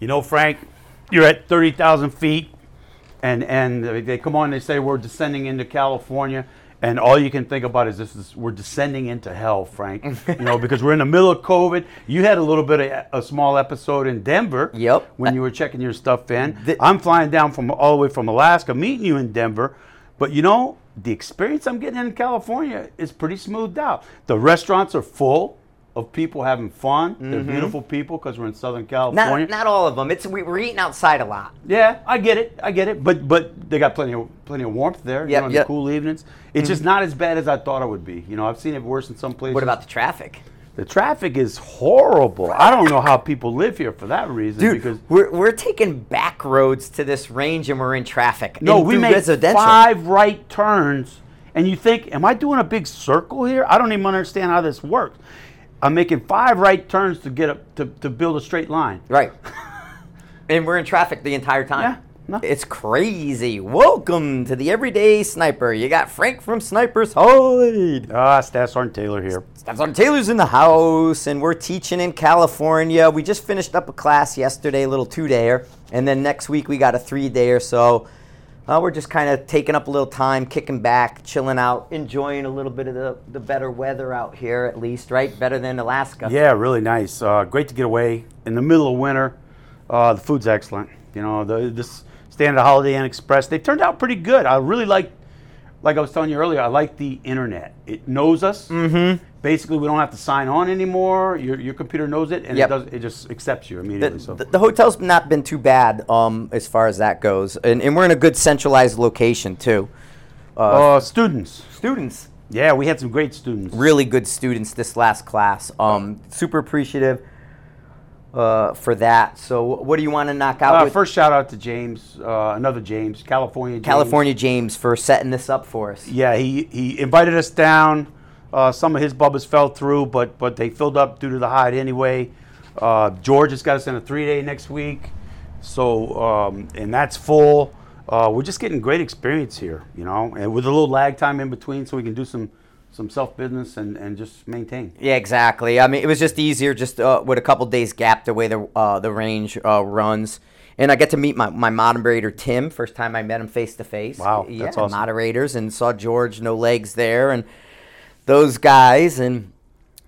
You know, Frank, you're at 30,000 feet, and, and they come on, and they say we're descending into California, and all you can think about is this is we're descending into hell, Frank. you know, because we're in the middle of COVID. You had a little bit of a small episode in Denver. Yep. When you were checking your stuff in. The- I'm flying down from all the way from Alaska, meeting you in Denver. But you know, the experience I'm getting in California is pretty smoothed out. The restaurants are full of people having fun. They're mm-hmm. beautiful people because we're in Southern California. Not, not all of them. It's we, we're eating outside a lot. Yeah, I get it. I get it. But but they got plenty of plenty of warmth there. you know, in yep. the cool evenings. It's mm-hmm. just not as bad as I thought it would be. You know, I've seen it worse in some places. What about the traffic? the traffic? Is horrible. I don't know how people live here for that reason. Dude, because we're, we're taking back roads to this range and we're in traffic. no, we make residential. five right turns, and you think, am I doing a big circle here? I don't even understand how this works. I'm making five right turns to get up to, to build a straight line. Right. and we're in traffic the entire time. Yeah, no. It's crazy. Welcome to the Everyday Sniper. You got Frank from Sniper's Hide. Ah, Staff Sergeant Taylor here. Stefan Taylor's in the house, and we're teaching in California. We just finished up a class yesterday, a little two-dayer, and then next week we got a three-dayer. So uh, we're just kind of taking up a little time, kicking back, chilling out, enjoying a little bit of the, the better weather out here, at least, right? Better than Alaska. Yeah, really nice. Uh, great to get away in the middle of winter. Uh, the food's excellent. You know, the, this stand at Holiday Inn Express, they turned out pretty good. I really like, like I was telling you earlier, I like the internet. It knows us. Mm-hmm. Basically, we don't have to sign on anymore. Your, your computer knows it, and Yep. it does. It just accepts you The, immediately. so the, the hotel's not been too bad um, as far as that goes, and, and we're in a good centralized location too. uh, students, Students, yeah, we had some great students. really good students this last class. Um, super appreciative uh, for that. So, what do you want to knock out Uh, with first, shout out to James, uh, another James, California. James. California James for setting this up for us? Yeah, he, he invited us down. Uh, some of his bubbles fell through, but but they filled up due to the hide anyway. Uh, George has got us in a three day next week, so um, and that's full. Uh, we're just getting great experience here, you know, and with a little lag time in between, so we can do some some self business and, and just maintain. Yeah, exactly. I mean, it was just easier just uh, with a couple days gap the way the uh, the range uh, runs. And I get to meet my, my moderator Tim. First time I met him face to face. Wow, yeah, that's awesome. moderators, and saw George no legs there, and those guys. And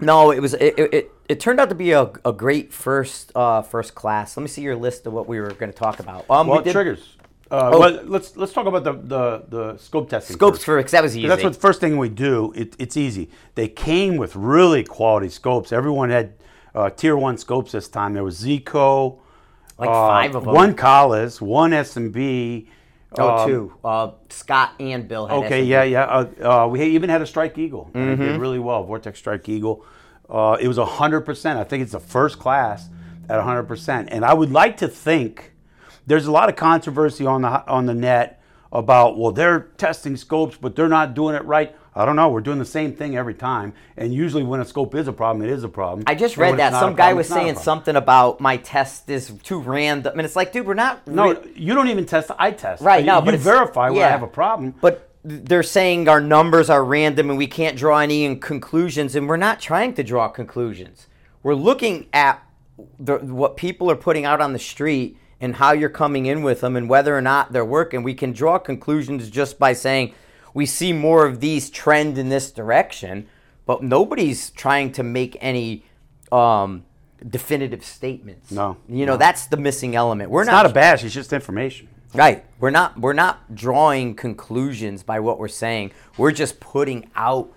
no, it was it, it, it, turned out to be a, a great first uh, first class. Let me see your list of what we were going to talk about. Um, we Well, did triggers. Uh, Oh. well, let's let's talk about the the, the scope testing. scopes first. for because that was easy. That's what the first thing we do. It, it's easy. They came with really quality scopes. Everyone had uh, tier one scopes this time. There was ZCO, Like uh, five them. one Kahles, one S oh, two. Uh, Scott and Bill. Had Okay, SMB. yeah, yeah. Uh, uh, we even had a Strike Eagle. Mm-hmm. did really well. Vortex Strike Eagle. Uh, it was hundred percent. I think it's the first class at hundred percent. And I would like to think there's a lot of controversy on the on the net about well they're testing scopes but they're not doing it right. I don't know. We're doing the same thing every time, and usually when a scope is a problem, it is a problem. I just And read that some guy problem, was it's not a saying something about my test is too random, and it's like, dude, we're not. No, you don't even test. I test. Right, You- no, you but it's- verify when I have a problem. But they're saying our numbers are random and we can't draw any conclusions, and we're not trying to draw conclusions. We're looking at the, what people are putting out on the street and how you're coming in with them and whether or not they're working. We can draw conclusions just by saying we see more of these trend in this direction, but nobody's trying to make any um, definitive statements. No, you know no. that's the missing element. We're It's not not a bash. It's just information. Right. We're not we're not drawing conclusions by what we're saying. We're just putting out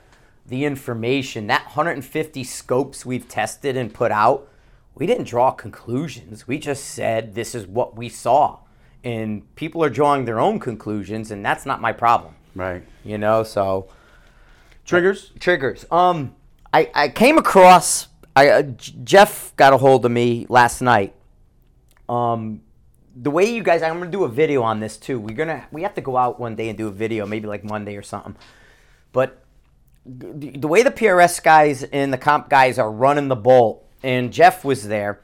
the information. That 150 scopes we've tested and put out, we didn't draw conclusions. We just said this is what we saw. And people are drawing their own conclusions and that's not my problem. Right. You know, so Triggers. triggers. Um, I, I came across. I uh, Jeff got a hold of me last night. Um, the way you guys, I'm gonna do a video on this too. We're gonna we have to go out one day and do a video, maybe like Monday or something. But the, the way the PRS guys and the comp guys are running the bolt, and Jeff was there,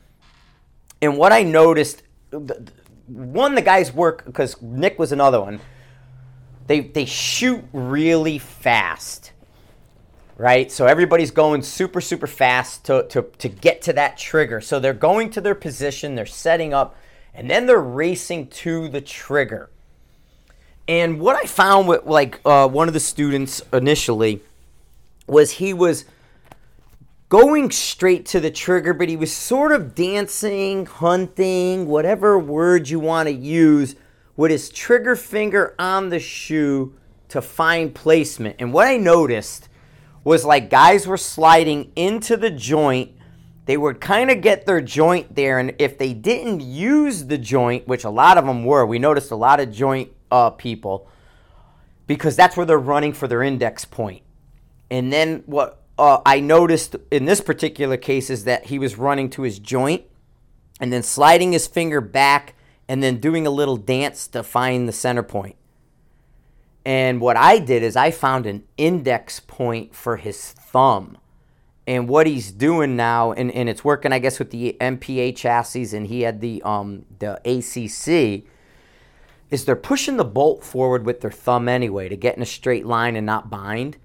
and what I noticed, one the guys work because Nick was another one. They they shoot really fast right? So everybody's going super, super fast to, to, to get to that trigger. So they're going to their position, they're setting up, and then they're racing to the trigger. And what I found with like uh, one of the students initially was he was going straight to the trigger, but he was sort of dancing, hunting, whatever word you want to use, with his trigger finger on the shoe to find placement. And what I noticed was like guys were sliding into the joint. They would kind of get their joint there, and if they didn't use the joint, which a lot of them were, we noticed a lot of joint uh, people because that's where they're running for their index point. And then what uh, I noticed in this particular case is that he was running to his joint and then sliding his finger back and then doing a little dance to find the center point. And what I did is I found an index point for his thumb. And what he's doing now, and, and it's working, I guess, with the MPA chassis, and he had the um, the ACC, is they're pushing the bolt forward with their thumb anyway to get in a straight line and not bind.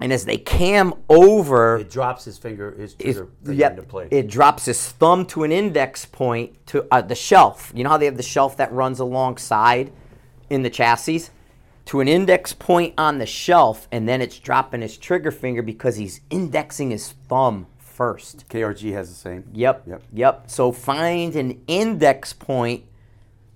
And as they cam over, It drops his finger, his trigger finger yep, into place. it drops his thumb to an index point to uh, the shelf. You know how they have the shelf that runs alongside in the chassis? To an index point on the shelf, and then it's dropping his trigger finger because he's indexing his thumb first. KRG has the same. Yep. Yep. Yep. So find an index point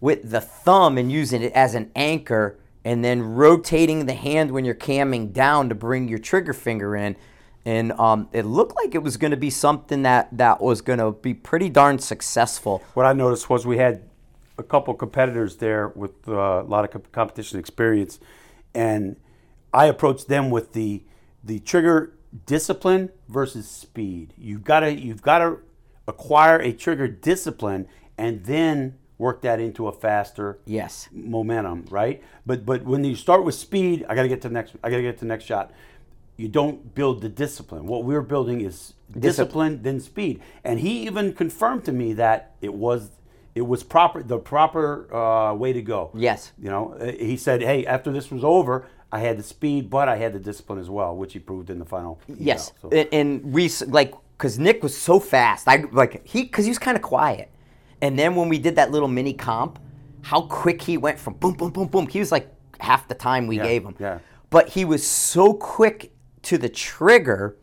with the thumb and using it as an anchor and then rotating the hand when you're camming down to bring your trigger finger in. And um, it looked like it was going to be something that, that was going to be pretty darn successful. What I noticed was we had a couple competitors there with uh, a lot of co- competition experience, and I approached them with the the trigger discipline versus speed. You've got to you've got to acquire a trigger discipline and then work that into a faster Yes. momentum, right? But but when you start with speed, I got to get to the next. I got to get to the next shot. You don't build the discipline. What we're building is discipline, then speed. And he even confirmed to me that it was it was proper the proper uh, way to go. Yes. You know, uh, he said, "Hey, after this was over, I had the speed, but I had the discipline as well," which he proved in the final. Yes. So- And, and we like because Nick was so fast. I like he because he was kind of quiet. And then when we did that little mini comp, how quick he went from boom, boom, boom, boom. He was like half the time we Yeah, gave him. yeah. But he was so quick to the trigger.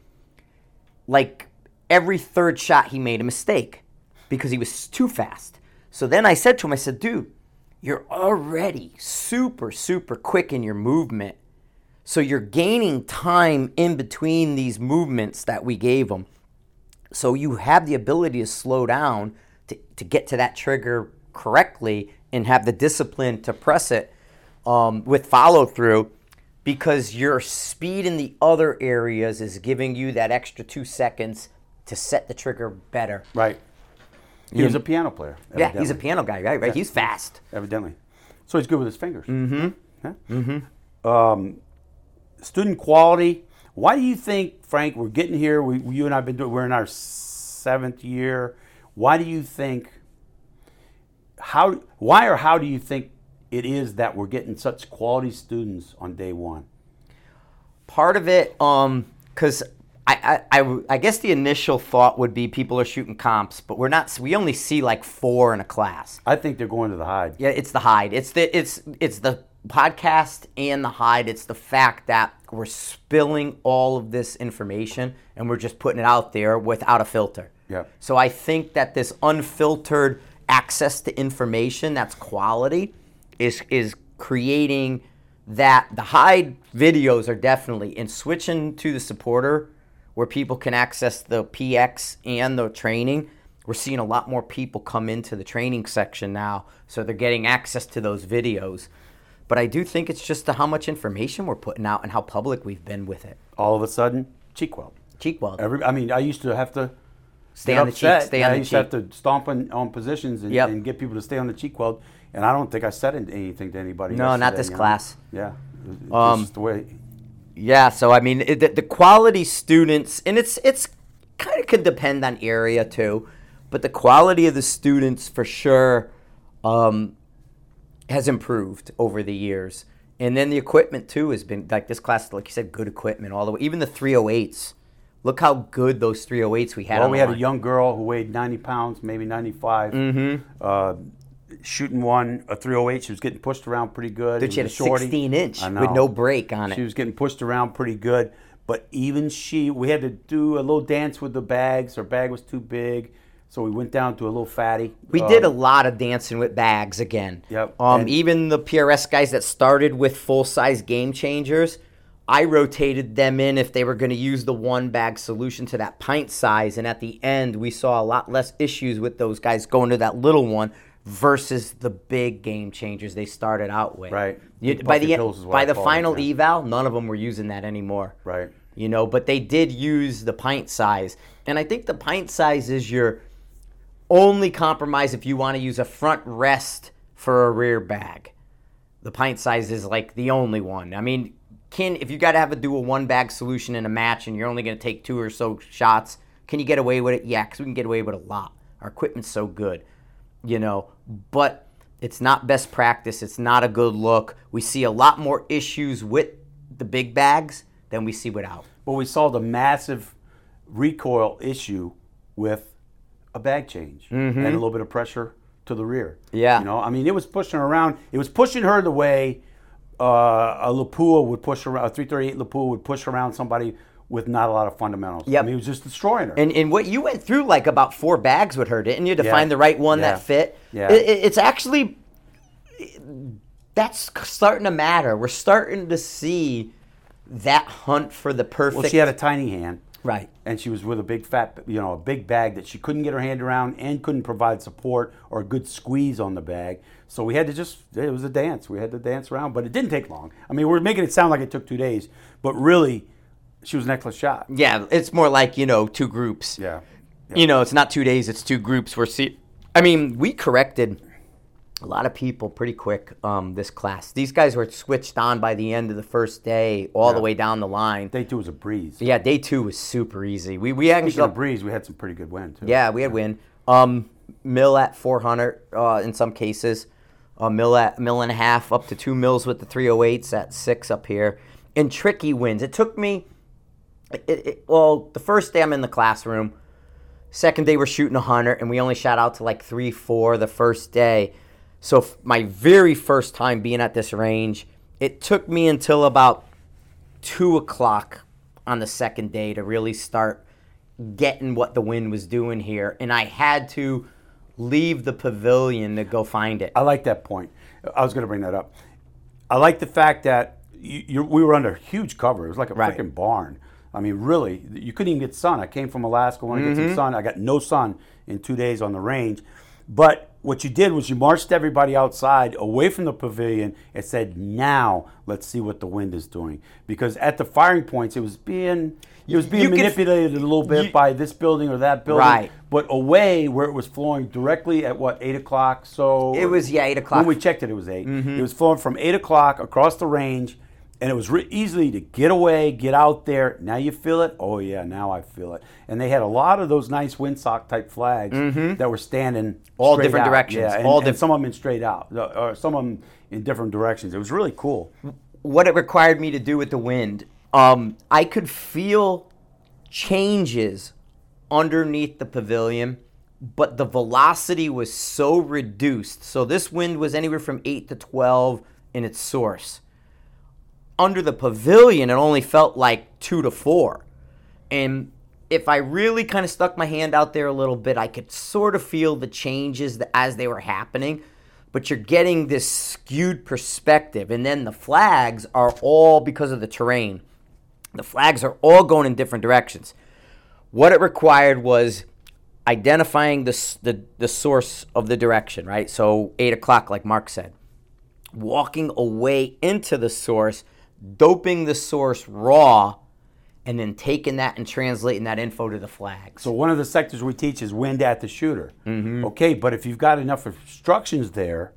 Like every third shot, he made a mistake because he was too fast. So then I said to him, I said, dude, you're already super, super quick in your movement. So you're gaining time in between these movements that we gave him. So you have the ability to slow down to, to get to that trigger correctly and have the discipline to press it um, with follow through because your speed in the other areas is giving you that extra two seconds to set the trigger better. right. He was a piano player. Yeah, he's a piano guy, right? Right? He's fast. evidently. So he's good with his fingers. Mm-hmm. Mm-hmm. Um, student quality. Why do you think, Frank? We're getting here. We, you and I've been doing. We're in our seventh year. Why do you think? How? Why or how do you think it is that we're getting such quality students on day one? part of it um because I, I, I, I guess the initial thought would be people are shooting comps but we're not we only see like four in a class I think they're going to the hide. yeah it's the hide it's the it's it's the podcast and the hide it's the fact that we're spilling all of this information and we're just putting it out there without a filter Yeah. so i think that this unfiltered access to information that's quality is is creating that the hide videos are definitely in switching to the supporter where people can access the px and the training we're seeing a lot more people come into the training section now so they're getting access to those videos but i do think it's just the, how much information we're putting out and how public we've been with it All of a sudden, cheek weld. cheek weld Every, I mean, I used to have to Stay get on the cheek, stay on I the used to have to stomp on, on positions and, Yep. and get people to stay on the cheek weld. And I don't think I said anything to anybody. No, not yesterday, this you know? class. Yeah, It- it's Um, just the way. Yeah, so I mean, it, the, the quality students, and it's it's kind of could depend on area too, but the quality of the students for sure um, has improved over the years, And then the equipment too has been like this class, like you said, good equipment all the way. Even the 308s. Look how good those 308s we had. Well, on we had a young girl who weighed 90 pounds, maybe 95. Mm-hmm. Uh, shooting one, a 308. She was getting pushed around pretty good. Dude, she had a was shorty. 16 inch with no break on it. She was getting pushed around pretty good. But even she, we had to do a little dance with the bags. Her bag was too big. So we went down to a little fatty. We Uh, did a lot of dancing with bags again. Yep. Um, even the PRS guys that started with full size game changers, I rotated them in if they were going to use the one bag solution to that pint size. And at the end, we saw a lot less issues with those guys going to that little one versus the big game changers they started out with. Right. You, by the end, by I the call it, final yeah. eval, none of them were using that anymore Right. you know but they did use the pint size and i think the pint size is your only compromise if you want to use a front rest for a rear bag the pint size is like the only one i mean can if you got to have a do a one bag solution in a match and you're only going to take two or so shots can you get away with it yeah because we can get away with a lot our equipment's so good you know but it's not best practice it's not a good look we see a lot more issues with the big bags than we see without Well, we saw the massive recoil issue with a bag change and a little bit of pressure to the rear. Mm-hmm. Yeah. You know, I mean, it was pushing her around. It was pushing her the way uh, a Lapua would push around, a 338 Lapua would push around somebody with not a lot of fundamentals. Yeah, I mean, it was just destroying her. And and what you went through like about four bags with her, didn't you, to Yeah. find the right one Yeah. that fit? Yeah. It- it- it's actually that's starting to matter. We're starting to see that hunt for the perfect. well, she had a tiny hand. Right. and she was with a big fat, you know, a big bag that she couldn't get her hand around and couldn't provide support or a good squeeze on the bag. So we had to just, it was a dance. We had to dance around, but it didn't take long. I mean, we're making it sound like it took two days, but really, she was excellent shot. Yeah, it's more like you know two groups. Yeah. You know, it's not two days; it's two groups. We're see. I mean, we corrected a lot of people pretty quick. Um, this class, these guys were switched on by the end of the first day, all the way down the line. Day two was a breeze. yeah, day two was super easy. We we actually of breeze, we had some pretty good wind, too. Yeah, we had win. Um, mill at 400 uh, in some cases. A mill at mill and a half, up to two mills with the 308s at six up here. And tricky wins. It took me, it, it, well, the first day I'm in the classroom. Second day we're shooting a 100, and we only shot out to like three, four the first day. So f- my very first time being at this range, it took me until about two o'clock on the second day to really start getting what the wind was doing here, and I had to leave the pavilion to go find it. I like that point. I was going to bring that up. I like the fact that you, you, we were under huge cover. It was like a Right. freaking barn. I mean, really, you couldn't even get sun. I came from Alaska, wanted to get Mm-hmm. some sun. I got no sun in two days on the range. But what you did was you marched everybody outside away from the pavilion and said, "Now let's see what the wind is doing." Because at the firing points, it was being it was being You manipulated a little bit you- by this building or that building. Right. But away where it was flowing directly at what eight o'clock. So It was, yeah, 8 o'clock. when we checked it, it was 8 Mm-hmm. It was flowing from eight o'clock across the range, and it was re- easily to get away, get out there. Now you feel it. Oh yeah, now I feel it. And they had a lot of those nice windsock type flags that were standing Mm-hmm. All different out. directions, Yeah, and, all and diff- some of them in straight out, or some of them in different directions. It was really cool. what it required me to do with the wind, um, I could feel changes underneath the pavilion, but the velocity was so reduced. So this wind was anywhere from 8 to 12 in its source. Under the pavilion, it only felt like 2 to 4. And if I really kind of stuck my hand out there a little bit, I could sort of feel the changes as they were happening. But you're getting this skewed perspective. And then the flags are all because of the terrain. The flags are all going in different directions. What it required was identifying the, the, the source of the direction, right? So, 8 o'clock, like Mark said. Walking away into the source, doping the source raw, and then taking that and translating that info to the flags. So one of the sectors we teach is wind at the shooter. Mm-hmm. Okay, but if you've got enough instructions there,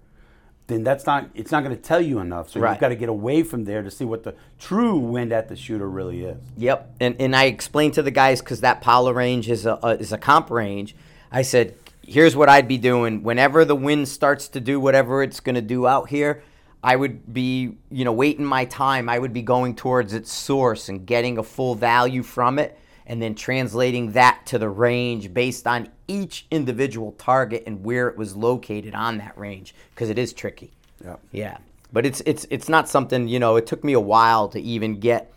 then that's not it's not going to tell you enough. So Right. you've got to get away from there to see what the true wind at the shooter really is. Yep, and and I explained to the guys because that Pala range is a, a is a comp range. I said, here's what I'd be doing whenever the wind starts to do whatever it's going to do out here. I would be, you know, waiting my time. I would be going towards its source and getting a full value from it and then translating that to the range based on each individual target and where it was located on that range because it is tricky. Yeah. Yeah. But it's it's it's not something, you know, it took me a while to even get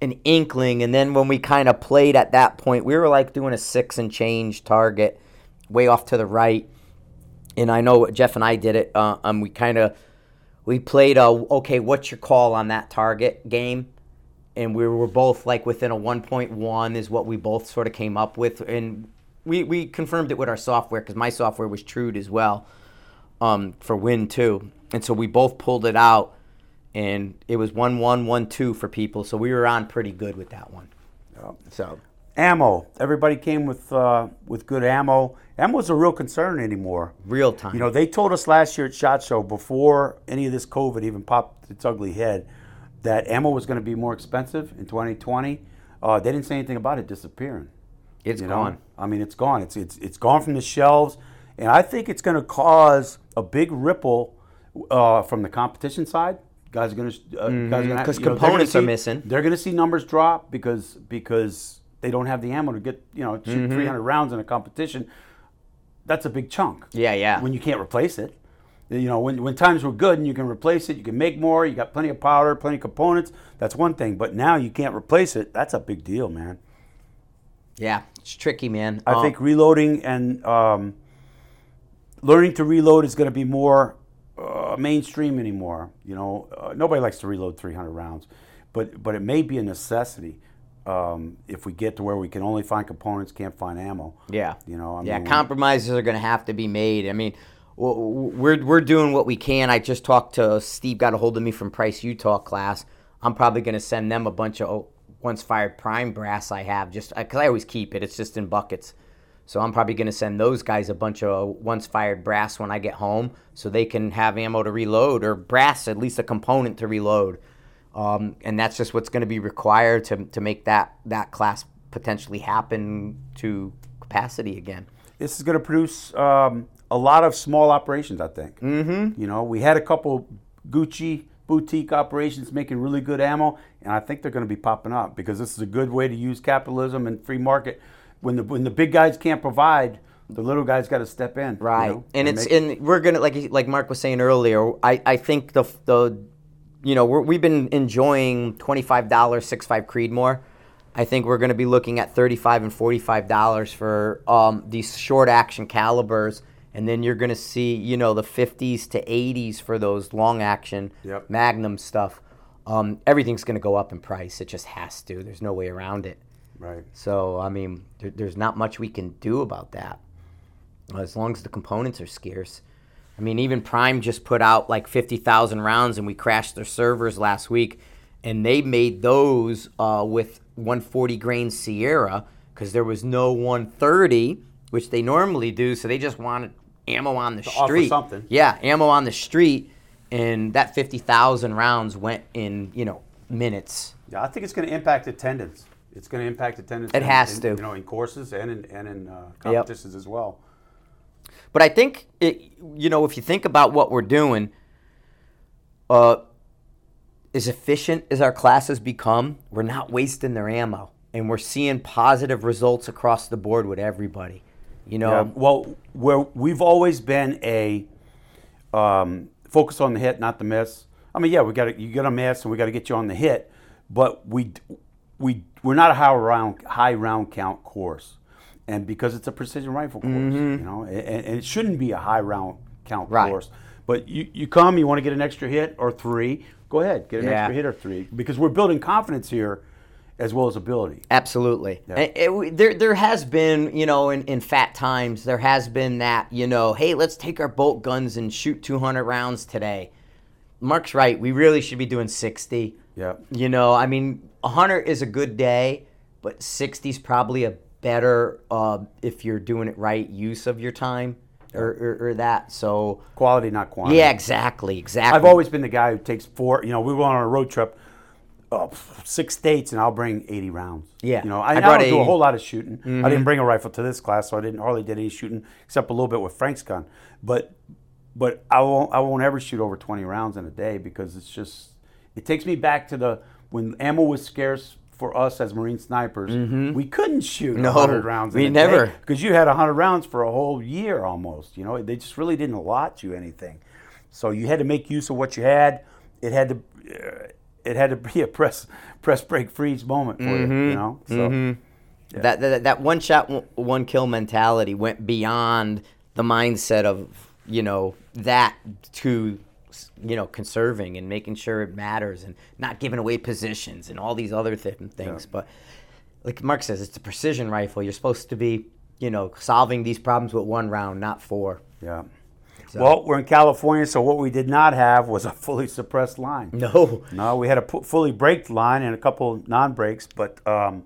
an inkling and then when we kind of played at that point, we were like doing a 6 and change target way off to the right. And I know Jeff and I did it uh, um we kind of we played a okay, what's your call on that target game? And we were both like within a 1.1 is what we both sort of came up with. And we, we confirmed it with our software because my software was Trude as well um, for win too. And so we both pulled it out and it was 1 1 1 2 for people. So we were on pretty good with that one. So Ammo. Everybody came with uh, with good ammo. Ammo's a real concern anymore. real time. You know, they told us last year at Shot Show before any of this COVID even popped its ugly head that ammo was going to be more expensive in 2020. Uh, they didn't say anything about it disappearing. it's you know? gone. I mean, it's gone. It's it's it's gone from the shelves, and I think it's going to cause a big ripple uh, from the competition side. Guys are going to uh, guys are gonna have- Mm-hmm. 'Cause you know, they're gonna components are missing. They're going to see numbers drop because because they don't have the ammo to get you know shoot Mm-hmm. 300 rounds in a competition. That's a big chunk. Yeah, yeah. When you can't replace it. You know, when, when times were good and you can replace it, you can make more, you got plenty of powder, plenty of components, that's one thing. But now you can't replace it, that's a big deal, man. Yeah, it's tricky, man. I Uh, think reloading and um, learning to reload is going to be more uh, mainstream anymore. You know, uh, nobody likes to reload 300 rounds, but but it may be a necessity um, if we get to where we can only find components, can't find ammo. Yeah. You know, I yeah, mean, compromises are going to have to be made. I mean, we're we're doing what we can. I just talked to Steve, got a hold of me from Price Utah class. I'm probably going to send them a bunch of oh, once fired prime brass I have just because I always keep it. It's just in buckets. So I'm probably going to send those guys a bunch of once fired brass when I get home, so they can have ammo to reload or brass at least a component to reload. Um, and that's just what's going to be required to to make that that class potentially happen to capacity again. this is going to produce um, a lot of small operations. I think. Mm-hmm. You know, we had a couple Gucci boutique operations making really good ammo, and I think they're going to be popping up because this is a good way to use capitalism and free market. When the when the big guys can't provide, the little guys got to step in. you Right, know, and it's make- and we're gonna like like Mark was saying earlier. I I think the the you know we're, we've been enjoying twenty five dollars six five Creedmoor. I think we're going to be looking at thirty five and forty five dollars for um, these short action calibers, and then you're going to see you know the fifties to eighties for those long action Yep. Magnum stuff. Um, everything's going to go up in price. It just has to. There's no way around it. right. So I mean, there, there's not much we can do about that. As long as the components are scarce. I mean, even Prime just put out like 50,000 rounds, and we crashed their servers last week, and they made those uh, with 140 grain Sierra because there was no 130, which they normally do. So they just wanted ammo on the offer street. something. Yeah, ammo on the street, and that 50,000 rounds went in you know minutes. Yeah, I think it's going to impact attendance. It's going to impact attendance. It in- has in, to. You know, in courses and in and in uh, competitions as well. But I think it, you know, if you think about what we're doing, uh, as efficient as our classes become, we're not wasting their ammo, and we're seeing positive results across the board with everybody. You know, Yeah, well, where we've always been a um, focus on the hit, not the miss. I mean, yeah, we got you got a miss, and we got to get you on the hit, but we we we're not a high round high round count course, and because it's a precision rifle course, mm-hmm. you know, and, and it shouldn't be a high round count Right. course. But you, you come, you want to get an extra hit or three, go ahead, get an Yeah. extra hit or three, because we're building confidence here, as well as ability. Absolutely. Yeah. And it- there, there has been, you know, in, in fat times, there has been that, you know, hey, let's take our bolt guns and shoot 200 rounds today. Mark's right. We really should be doing 60. Yeah. You know, I mean, 100 is a good day, but 60 is probably a better, uh, if you're doing it right, use of your time or, or, or that. So, Quality, not quantity. yeah, exactly. Exactly. I've always been the guy who takes four. You know, we went on a road trip, uh, six states, and I'll bring eighty rounds. Yeah. You know, I I, I, don't do a whole lot of shooting. I didn't bring a rifle to this class, so I didn't hardly did any shooting except a little bit with Frank's gun. But but I won't I won't ever shoot over 20 rounds in a day because it's just it takes me back to the when ammo was scarce for us as Marine snipers. We couldn't shoot Mm-hmm. No, 100 rounds. we in a never. because you had 100 rounds for a whole year almost. You know, they just really didn't allot you anything, so you had to make use of what you had. It had to. Uh, it had to be a press press break freeze moment for Mm-hmm. you, you know. So That, that that one shot, one- one kill mentality went beyond the mindset of you know that to you know conserving and making sure it matters and not giving away positions and all these other th- things. But like Mark says, it's a precision rifle. You're supposed to be you know solving these problems with one round, not four. Yeah. Well, we're in California, so what we did not have was a fully suppressed line. No. No, we had a fully braked line and a couple non breaks, but um,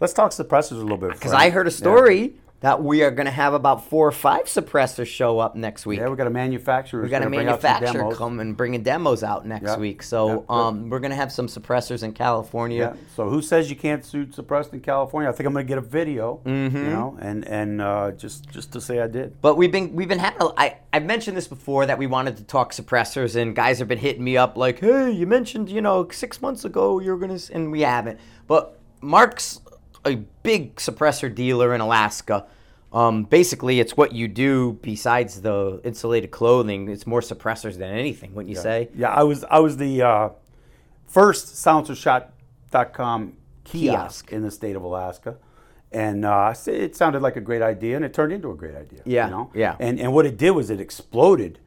let's talk suppressors a little bit. Because I heard a Yeah. That we are going to have about four or five suppressors show up next week. Yeah, we got a manufacturer. We got a gonna bring out some manufacturer come and bringing demos out next Yeah. week. So Yeah, um, we're gonna have some suppressors in California. Yeah. So who says you can't shoot suppressed in California? I think I'm going to get a video, Mm-hmm. you know, and and uh, just just to say I did. But we've been we've been having. a- I I've mentioned this before that we wanted to talk suppressors, and guys have been hitting me up like, "Hey, you mentioned you know six months ago you were gonna," and we haven't. But Mark's a big suppressor dealer in Alaska. Um, basically, it's what you do besides the insulated clothing. It's more suppressors than anything, wouldn't you say? Yeah, I was I was the uh, first silencershop.com kiosk, Kiosk. in the state of Alaska. And uh, it sounded like a great idea, and it turned into a great idea. Yeah, you know? yeah. And and what it did was it exploded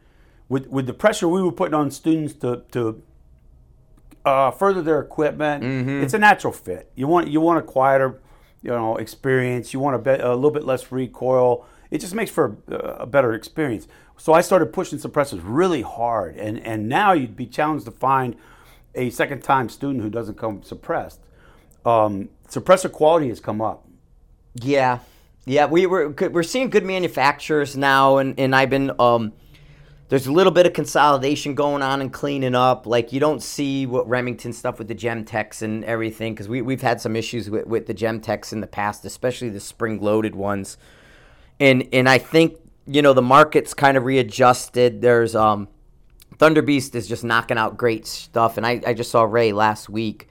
with with the pressure we were putting on students to to uh, further their equipment. Mm-hmm. It's a natural fit. You want you want a quieter, you know, experience. You want a, bit, a little bit less recoil. It just makes for a, a better experience. So I started pushing suppressors really hard, and and now you'd be challenged to find a second time student who doesn't come suppressed. Um, suppressor quality has come up. Yeah, yeah, we were we're seeing good manufacturers now, and and I've been um, there's a little bit of consolidation going on and cleaning up. Like you don't see what Remington stuff with the Gemtech and everything because we we've had some issues with with the Gemtech in the past, especially the spring loaded ones, and and I think you know the market's kind of readjusted. There's um, Thunder Beast is just knocking out great stuff, and I I just saw Ray last week.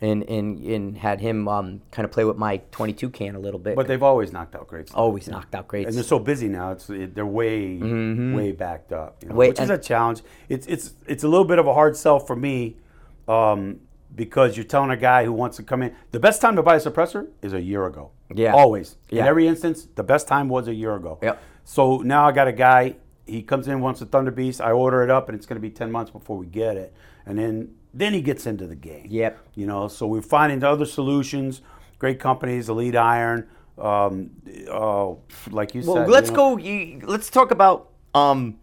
And, and, and had him um, kind of play with my 22 can a little bit. But they've always knocked out greats. Always knocked out greats. and they're so busy now. It's it, they're way way backed up, you know, which is a challenge. It's it's it's a little bit of a hard sell for me um, because you're telling a guy who wants to come in. The best time to buy a suppressor is a year ago. Yeah. always in Yeah. every instance. The best time was a year ago. Yep. So now I got a guy. He comes in wants a Thunder Beast. I order it up, and it's going to be ten months before we get it, and then then he gets into the game. Yep. You know, so we're finding other solutions. Great companies, Elite Iron. Um, uh, like you well, said. let's you know, go. You, let's talk about um,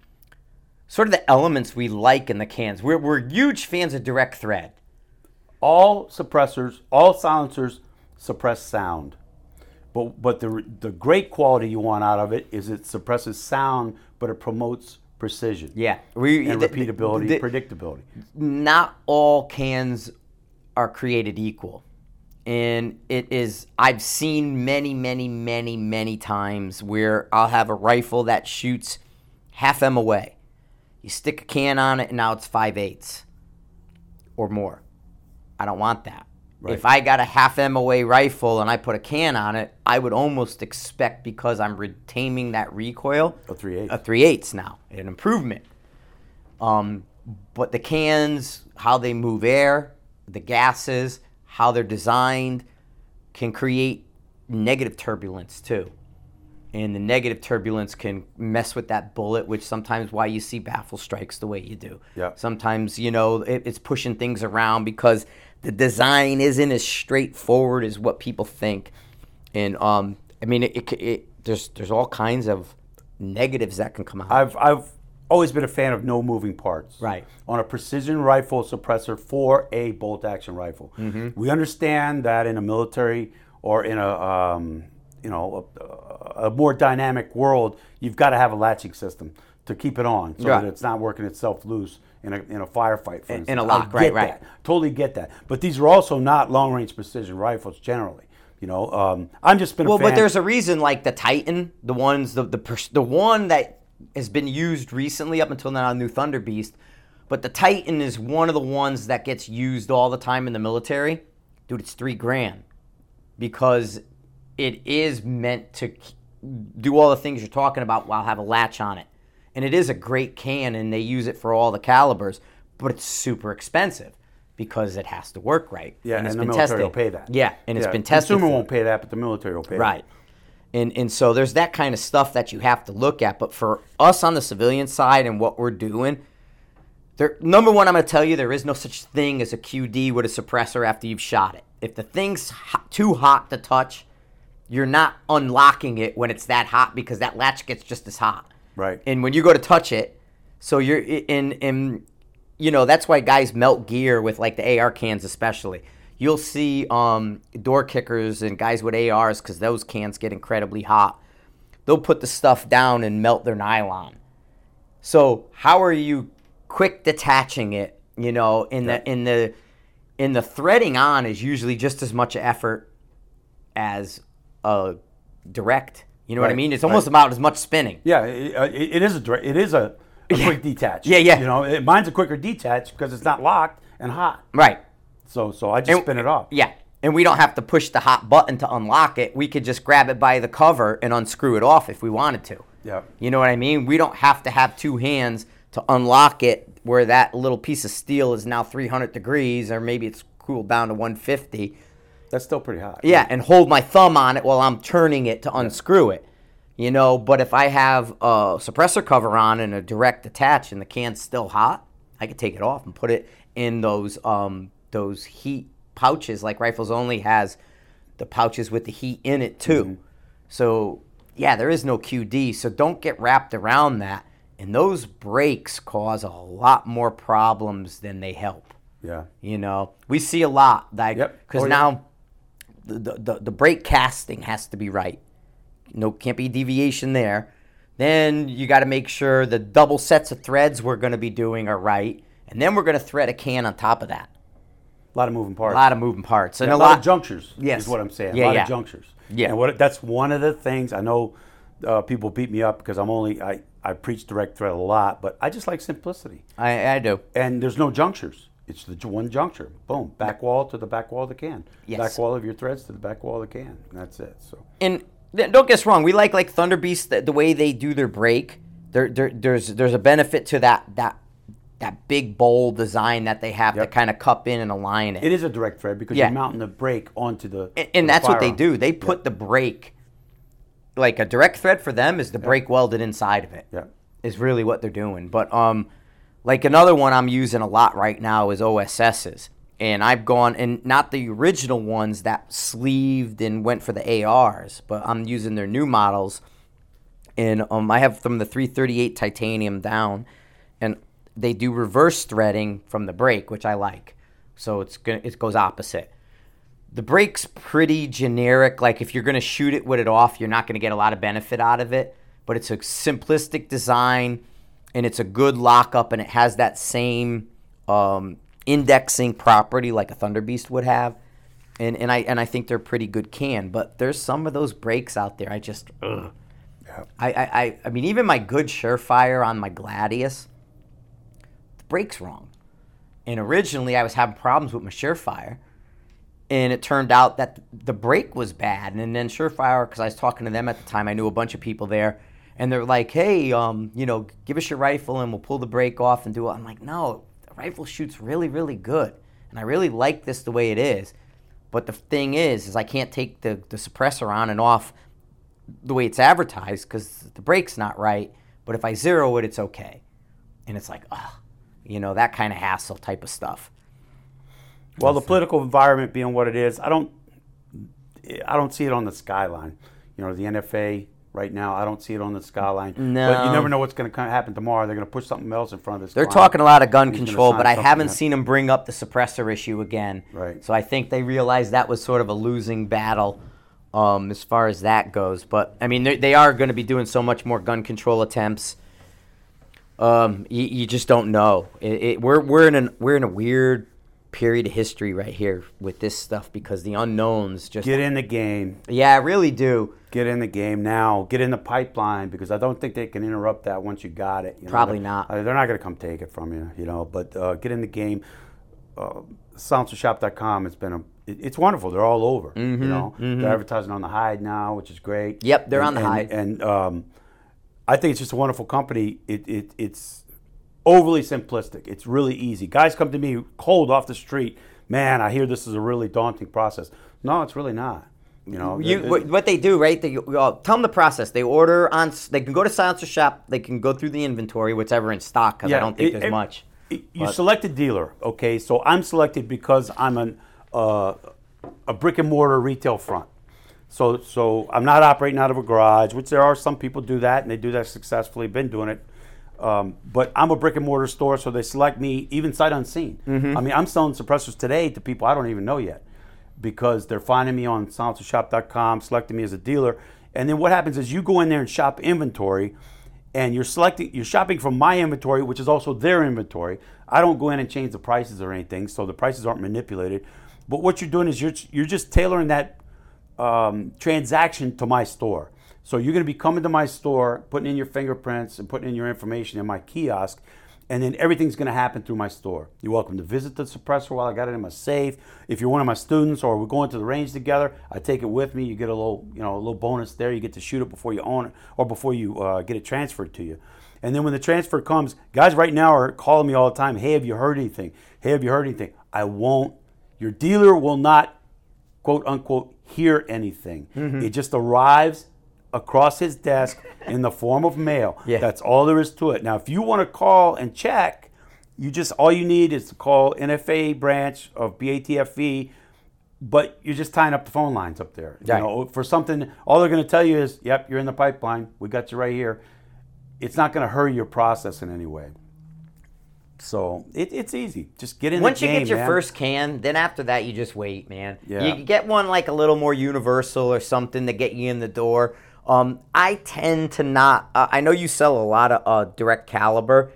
sort of the elements we like in the cans. We're, we're huge fans of direct thread. all suppressors, all silencers suppress sound. But but the the great quality you want out of it is it suppresses sound, but it promotes precision. Yeah, we And the- repeatability, the- predictability. not all cans are created equal. And it is, I've seen many, many, many, many times where I'll have a rifle that shoots half MOA. You stick a can on it, and now it's 5 eighths or more. I don't want that. Right. If I got a half MOA rifle and I put a can on it, I would almost expect because I'm retaining that recoil A 3/8. a 3 eighths now, an improvement. Um, but the cans, how they move air, the gases, how they're designed, can create negative turbulence too. And the negative turbulence can mess with that bullet, which sometimes why you see baffle strikes the way you do. Yeah. Sometimes you know it, it's pushing things around because the design isn't as straightforward as what people think. And um, I mean, it, it, it there's there's all kinds of negatives that can come out. I've I've always been a fan of no moving parts. Right. On a precision rifle suppressor for a bolt action rifle, Mm-hmm. we understand that in a military or in a um, you know a, a more dynamic world, you've got to have a latching system to keep it on so that it's not working itself loose in a, in a firefight. For In- instance. in a lock, right, right. that. Totally get that. But these are also not long range precision rifles generally. You know, um, I'm just been a Well, but there's a reason, like the Titan, the ones, the the the one that has been used recently up until now, New Thunder Beast. But the Titan is one of the ones that gets used all the time in the military. Dude, it's three grand because it is meant to do all the things you're talking about while have a latch on it. And it is a great can, and they use it for all the calibers, but it's super expensive because it has to work right. Yeah, and, it's the been military tested. will pay that. Yeah, and it's Yeah, been tested. Consumer won't pay that, but the military will pay Right. And and so there's that kind of stuff that you have to look at. But for us on the civilian side and what we're doing, there number one, I'm going to tell you there is no such thing as a QD with a suppressor after you've shot it. If the thing's hot, too hot to touch, you're not unlocking it when it's that hot because that latch gets just as hot. Right. And when you go to touch it, so you're in in you know that's why guys melt gear with like the AR cans especially. You'll see um, door kickers and guys with ARs because those cans get incredibly hot. They'll put the stuff down and melt their nylon. So how are you quick detaching it? You know, in the in the in the threading on is usually just as much effort as a direct. You know what I mean? It's almost right. about as much spinning. Yeah, it, it is a it is a, a quick detach. Yeah, yeah. You know, it, mine's a quicker detach because it's not locked and hot. Right. So so I just And- spin it off. Yeah. And we don't have to push the hot button to unlock it. We could just grab it by the cover and unscrew it off if we wanted to. Yeah. You know what I mean? We don't have to have two hands to unlock it where that little piece of steel is now 300 degrees or maybe it's cooled down to 150. That's still pretty hot. Yeah, and hold my thumb on it while I'm turning it to unscrew it. You know, but if I have a suppressor cover on and a direct attach and the can's still hot, I could take it off and put it in those um, those heat pouches like Rifles Only has the pouches with the heat in it too. So yeah, there is no QD, so don't get wrapped around that. And those breaks cause a lot more problems than they help. Yeah. You know, we see a lot like Yep. because Oh, now the, the the brake casting has to be right. No, can't be deviation there. Then you got to make sure the double sets of threads we're going to be doing are right, and then we're going to thread a can on top of that. A lot of moving parts. A lot of moving parts and Yeah, a lot. of junctures. Yes. is what I'm saying. Yeah, a lot yeah. of junctures. Yeah. and what that's one of the things I know. Uh, people beat me up because I'm only I I preach direct thread a lot, but I just like simplicity. I, I do. And there's no junctures. It's the one juncture. Boom. Back wall to the back wall of the can. Yes. Back wall of your threads to the back wall of the can. That's it. So and th- don't get us wrong, we like like Thunder Beast the, the way they do their break. There, there, there's there's a benefit to that that that big bowl design that they have to kind of cup in and align it. it is a direct thread because Yeah. you're mounting the brake onto the. and, and the that's what they do. They put the brake like a direct thread for them is the brake welded inside of it. Yeah. Is really what they're doing. But um like another one I'm using a lot right now is OSS's. And I've gone and not the original ones that sleeved and went for the ARs, but I'm using their new models. And um, I have from the 338 titanium down, and they do reverse threading from the brake, which I like. So it's gonna it goes opposite. The brake's pretty generic. Like if you're gonna shoot it with it off, you're not gonna get a lot of benefit out of it. But it's a simplistic design, and it's a good lockup, and it has that same um, indexing property like a Thunder Beast would have. And and I and I think they're pretty good can. But there's some of those brakes out there. I just ugh. Yeah. I, I, I, I mean, even my good Surefire on my Gladius, the brake's wrong. And originally, I was having problems with my Surefire, and it turned out that the brake was bad. And then Surefire, because I was talking to them at the time, I knew a bunch of people there, and they're like, "Hey, um, you know, give us your rifle, and we'll pull the brake off and do it." I'm like, "No, the rifle shoots really, really good, and I really like this the way it is." But the thing is, is I can't take the, the suppressor on and off the way it's advertised because the brake's not right. But if I zero it, it's okay. And it's like, oh, you know, that kind of hassle type of stuff. Well, the political environment being what it is, I don't, I don't see it on the skyline. You know, the NFA right now, I don't see it on the skyline. But No. you never know what's going to happen tomorrow. They're going to push something else in front of this. They're client. talking a lot of gun He's control, but I haven't seen them bring up the suppressor issue again. Right. So I think they realized that was sort of a losing battle um, as far as that goes. But I mean, they- they are going to be doing so much more gun control attempts. Um, you, you just don't know. It, it, we're we're in an we're in a weird period of history right here with this stuff because the unknowns just Get in the game. yeah, I really do. Get in the game now. Get in the pipeline because I don't think they can interrupt that once you got it. you know. Probably They're- not. They're not going to come take it from you, you know. But uh, get in the game. Uh, SilencerShop.com. It's been a. It's wonderful. They're all over. You know, they're advertising on the Hide now, which is great. Mm-hmm, Yep, they're And- on the and- Hide. and um, I think it's just a wonderful company. It, it it's overly simplistic. It's really easy. Guys come to me cold off the street. Man, I hear this is a really daunting process. No, it's really not. You know, You, it- what, what they do, right? They uh, tell them the process. They order on. They can go to Silencer Shop. They can go through the inventory, whatever in stock, because I don't think it- there's it- much. it- you but- select a dealer, okay? So I'm selected because I'm an uh, a brick and mortar retail front. So so I'm not operating out of a garage, which there are some people do that and they do that successfully. Been doing it. Um, but I'm a brick and mortar store, so they select me even sight unseen. Mm-hmm. I mean, I'm selling suppressors today to people I don't even know yet because they're finding me on silencershop.com, selecting me as a dealer. And then what happens is you go in there and shop inventory and you're selecting you're shopping from my inventory, which is also their inventory. I don't go in and change the prices or anything, so the prices aren't manipulated. But what you're doing is you're you're just tailoring that um, transaction to my store. So you're going to be coming to my store, putting in your fingerprints and putting in your information in my kiosk, and then everything's going to happen through my store. You're welcome to visit the suppressor while I got it in my safe. If you're one of my students or we're going to the range together, I take it with me. You get a little, you know, a little bonus there. You get to shoot it before you own it or before you uh, get it transferred to you. And then when the transfer comes, guys right now are calling me all the time. Hey, have you heard anything? Hey, have you heard anything? I won't. Your dealer will not quote unquote hear anything. Mm-hmm. It just arrives across his desk in the form of mail. Yeah. That's all there is to it. Now, if you want to call and check, you just all you need is to call NFA branch of BATFE, but you're just tying up the phone lines up there. Right. You know, for something, all they're going to tell you is, "Yep, you're in the pipeline. We got you right here." It's not going to hurry your process in any way. So it, it's easy. Just get in Once the you get your man. first can, then after that you just wait, man. Yeah. You get one like a little more universal or something to get you in the door. Um, I tend to not. Uh, I know you sell a lot of uh, direct caliber.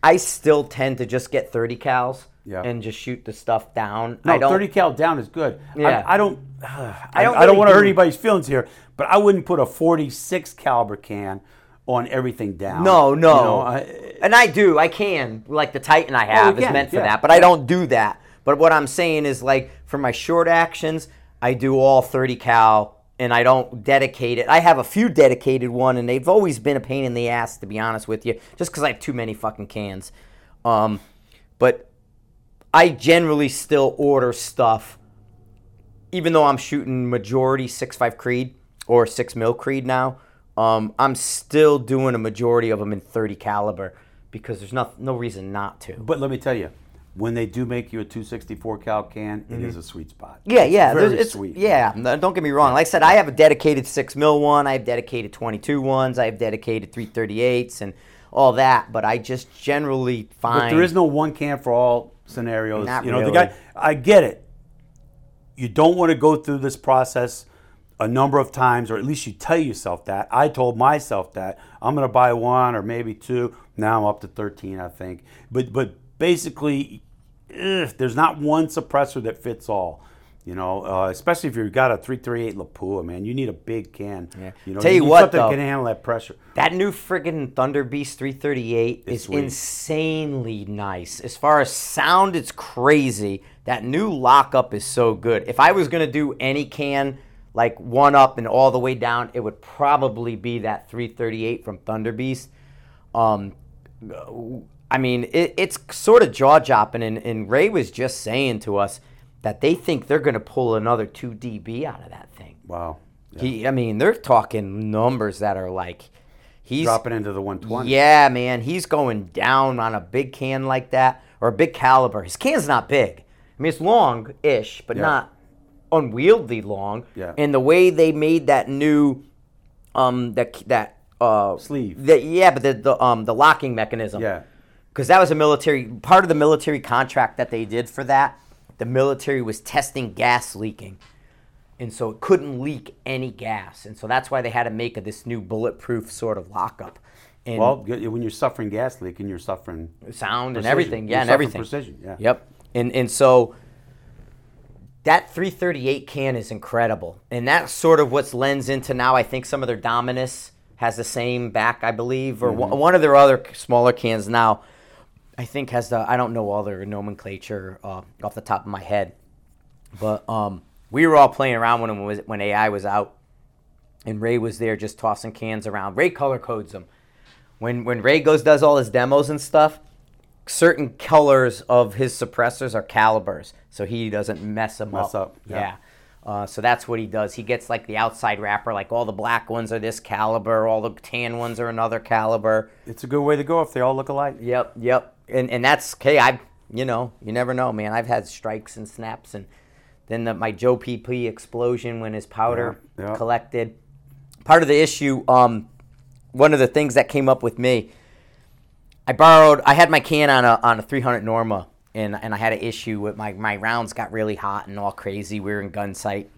I still tend to just get 30 cals Yeah. and just shoot the stuff down. No, I don't, 30 cal down is good. Yeah. I, I don't. I, I don't I don't want to hurt anybody's feelings here, but I wouldn't put a 46 caliber can on everything down. No, no. You know, I- and I do. I can. Like the Titan I have is can, meant for yeah. that, but I don't do that. But what I'm saying is like for my short actions, I do all 30 cal and I don't dedicate it. I have a few dedicated one and they've always been a pain in the ass to be honest with you, just cuz I have too many fucking cans. Um but I generally still order stuff even though I'm shooting majority 6.5 Creed or 6 mil Creed now, um, I'm still doing a majority of them in 30 caliber because there's no, no reason not to. but let me tell you, when they do make you a 264 cal can, it is a sweet spot. Mm-hmm. Yeah, It's yeah, very there's- it's, sweet. Yeah, don't get me wrong. Like I said, I have a dedicated six mil one. I have dedicated 22 ones. I have dedicated 338s and all that. But I just generally find But there is no one can for all scenarios. Not you know, the guy. I get it. You don't want to go through this process a number of times, or at least you tell yourself that. I told myself that I'm going to buy one or maybe two. Now I'm up to 13, I think. But but basically, ugh, there's not one suppressor that fits all. You know, uh, especially if you've got a 338 Lapua, man, you need a big can. Yeah. You know, Tell you need what, something though. can handle that pressure. That new friggin' Thunder Beast 338 is sweet. insanely nice. As far as sound, it's crazy. That new lockup is so good. If I was gonna do any can, like one up and all the way down, it would probably be that 338 from Thunder Beast. Um, I mean, it, it's sort of jaw dropping, and, and Ray was just saying to us that they think they're gonna pull another 2 dB out of that thing. Wow. He, I mean, they're talking numbers that are like he's Dropping into the 120. yeah, man, he's going down on a big can like that or a big caliber. His can's not big. I mean, it's long-ish, but Yeah. not unwieldy long. Yeah. And the way they made that new, um, that that uh Sleeve. the, yeah, but the, the um the locking mechanism. Yeah. Because that was a military part of the military contract that they did for that. The military was testing gas leaking and so it couldn't leak any gas, and so that's why they had to make a, this new bulletproof sort of lockup. And Well, when you're suffering gas leak and you're suffering sound and precision. everything, You're yeah, and everything. precision, yeah. Yep. And and so that 338 can is incredible, and that's sort of what's lends into now. I think some of their Dominus has the same back, I believe, or mm-hmm. one, one of their other smaller cans now. I think has the I don't know all their nomenclature uh, off the top of my head, but um, we were all playing around when was when AI was out, and Ray was there just tossing cans around. Ray color codes them. When when Ray goes does all his demos and stuff, certain colors of his suppressors are calibers, so he doesn't mess them Mess up, yeah. yeah. Uh, so that's what he does. He gets like the outside wrapper, like all the black ones are this caliber, all the tan ones are another caliber. It's a good way to go if they all look alike. Yep, yep. And and that's okay. I you know you never know, man. I've had strikes and snaps, and then the, my Joe PP explosion when his powder Yeah, yeah. collected. Part of the issue, um, one of the things that came up with me, I borrowed. I had my can on a on a 300 Norma, and and I had an issue with my my rounds got really hot and all crazy. We were in Gunsite,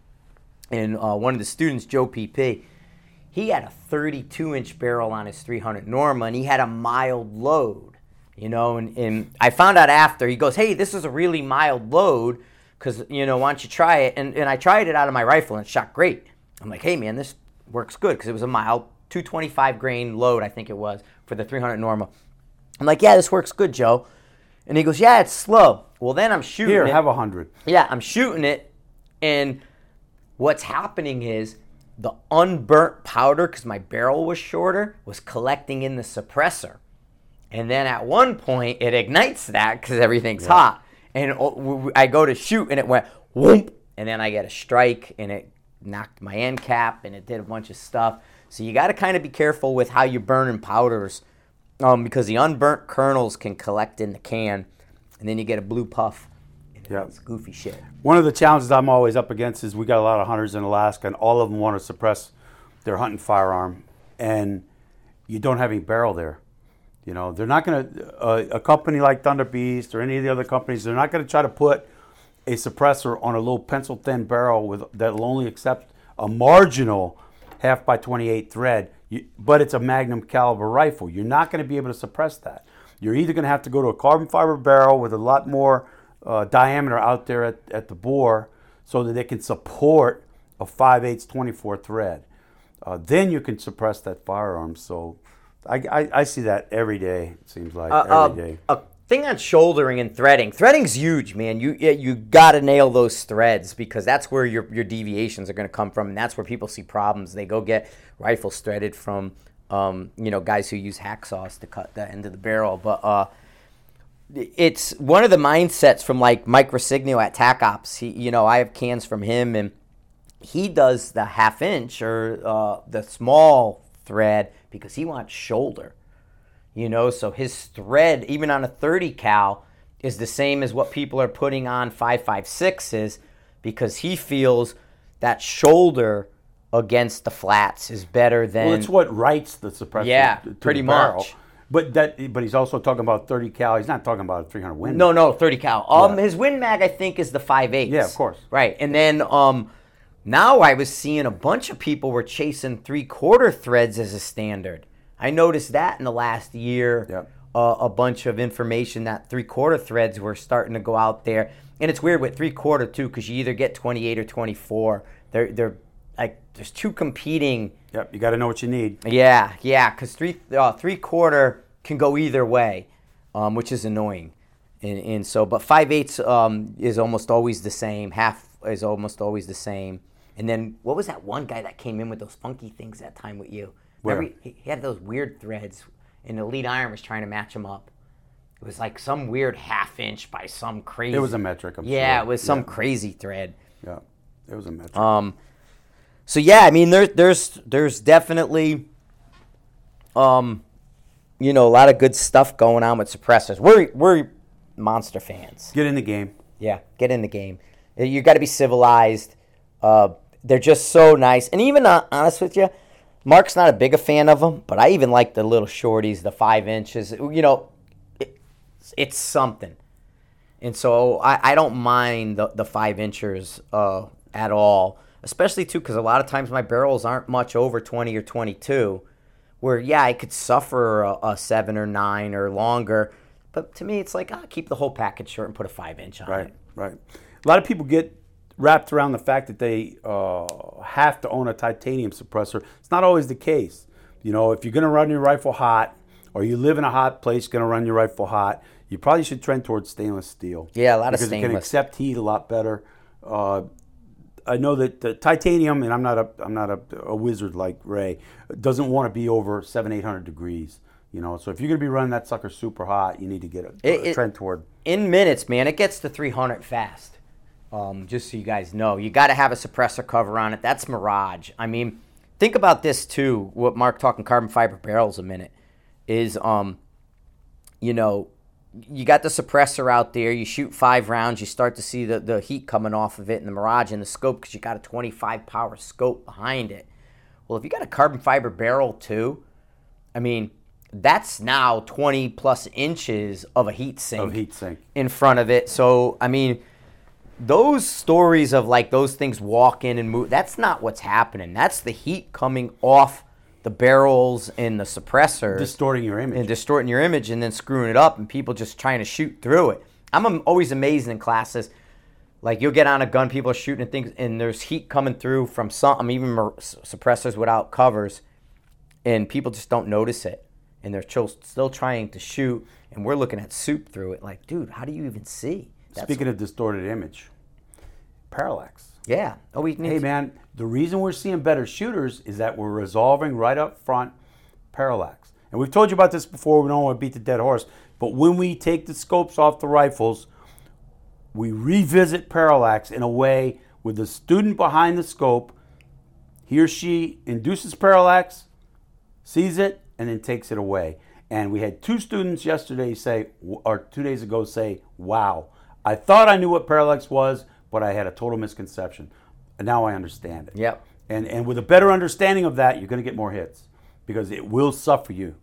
and uh, one of the students, Joe PP, he had a 32 inch barrel on his 300 Norma, and he had a mild load. You know, and, and I found out after he goes, "Hey, this is a really mild load, because you know, why don't you try it?" And and I tried it out of my rifle, and it shot great. I'm like, "Hey, man, this works good," because it was a mild 225 grain load, I think it was for the 300 Norma. I'm like, "Yeah, this works good, Joe." And he goes, "Yeah, it's slow." Well, then I'm shooting. Here, it. have a hundred. Yeah, I'm shooting it, and what's happening is the unburnt powder, because my barrel was shorter, was collecting in the suppressor. And then at one point, it ignites that because everything's hot. And I go to shoot, and it went whoop, and then I get a strike, and it knocked my end cap, and it did a bunch of stuff. So you got to kind of be careful with how you're burning powders, um, because the unburnt kernels can collect in the can, and then you get a blue puff. And Yeah. It's goofy shit. One of the challenges I'm always up against is we got a lot of hunters in Alaska, and all of them want to suppress their hunting firearm, and you don't have any barrel there. You know, they're not going to uh, a company like Thunder Beast or any of the other companies. They're not going to try to put a suppressor on a little pencil thin barrel with that'll only accept a marginal half by 28 thread. You, but it's a Magnum caliber rifle. You're not going to be able to suppress that. You're either going to have to go to a carbon fiber barrel with a lot more uh, diameter out there at, at the bore so that it can support a 5 8 24 thread. Uh, then you can suppress that firearm. So I, I, I see that every day, it seems like. Uh, every day. A thing on shouldering and threading. Threading's huge, man. You you got to nail those threads because that's where your your deviations are going to come from, and that's where people see problems. They go get rifles threaded from, um, you know, guys who use hacksaws to cut the end of the barrel. But uh, it's one of the mindsets from like Mike Rescigno at Tac Ops. He, you know, I have cans from him, and he does the half inch or uh, the small thread because he wants shoulder. You know, so his thread, even on a 30 cal, is the same as what people are putting on 556s because he feels that shoulder against the flats is better than. Well, it's what writes the suppressor. Yeah, to the pretty barrel. much. But that, but he's also talking about 30 cal. He's not talking about a 300 Win. No, no, 30 cal. Um, Yeah. his Win Mag, I think, is the 5.8. Yeah, of course. Right. And then um, now I was seeing a bunch of people were chasing three quarter threads as a standard. I noticed that in the last year. Yep. Uh, a bunch of information that three quarter threads were starting to go out there. And it's weird with three quarter too, because you either get 28 or 24. They're, they're like, there's two competing. Yep, you got to know what you need. Yeah, yeah, because three uh, three quarter can go either way, um, which is annoying. And, and so, but five eighths um, is almost always the same. Half is almost always the same. And then what was that one guy that came in with those funky things that time with you? Where? Remember he, he had those weird threads, and Elite Iron was trying to match them up. It was like some weird half inch by some crazy. It was a metric. I'm yeah, sure. it was some Yeah, crazy thread. Yeah, it was a metric. Um, so yeah, I mean, there's there's there's definitely, um, you know, a lot of good stuff going on with suppressors. We're we're monster fans. Get in the game. Yeah, get in the game. You got to be civilized. Uh, they're just so nice, and even uh, honest with you, Marc's not a big a fan of them, but I even like the little shorties, the five inches. You know, it, it's something. And so I, I don't mind the, the five inchers uh, at all, especially too because a lot of times my barrels aren't much over 20 or 22, where yeah, I could suffer a, a seven or nine or longer, But to me, it's like, ah, keep the whole package short and put a five inch on Right, it. Right, right. A lot of people get wrapped around the fact that they uh, have to own a titanium suppressor. It's not always the case. You know, if you're going to run your rifle hot, or you live in a hot place, going to run your rifle hot, you probably should trend towards stainless steel. Yeah, a lot of stainless. because it can accept heat a lot better. Uh, I know that the titanium, and I'm not a I'm not a, a wizard like Ray, doesn't want to be over seven eight hundred degrees. You know, so if you're going to be running that sucker super hot, you need to get a, It- a trend toward. In minutes, man, it gets to 300 fast. Um, just so you guys know, you got to have a suppressor cover on it. That's Mirage. I mean, think about this too. What Marc talking carbon fiber barrels a minute is, um, you know, you got the suppressor out there. You shoot five rounds. You start to see the, the heat coming off of it in the Mirage and the scope because you got a 25 power scope behind it. Well, if you got a carbon fiber barrel too, I mean, that's now 20 plus inches of a heat sink Of heat sink. in front of it. So, I mean, those stories of like those things walk in and move, that's not what's happening. That's the heat coming off the barrels and the suppressors distorting your image. and distorting your image and then screwing it up and people just trying to shoot through it. I'm always amazed in classes. Like you'll get on a gun, people are shooting and things, and there's heat coming through from some, even suppressors without covers, and people just don't notice it, and they're still trying to shoot, and we're looking at soup through it. Like, dude, how do you even see? That's, Speaking of distorted image, parallax. yeah. Oh, we need Hey man, the reason we're seeing better shooters is that we're resolving right up front parallax. And we've told you about this before. We don't want to beat the dead horse, but when we take the scopes off the rifles, we revisit parallax in a way with the student behind the scope. He or she induces parallax, sees it, and then takes it away. And we had two students yesterday say, or two days ago say, wow, I thought I knew what parallax was, but I had a total misconception. And now I understand it. Yep. And, and with a better understanding of that, you're going to get more hits because it will suffer you.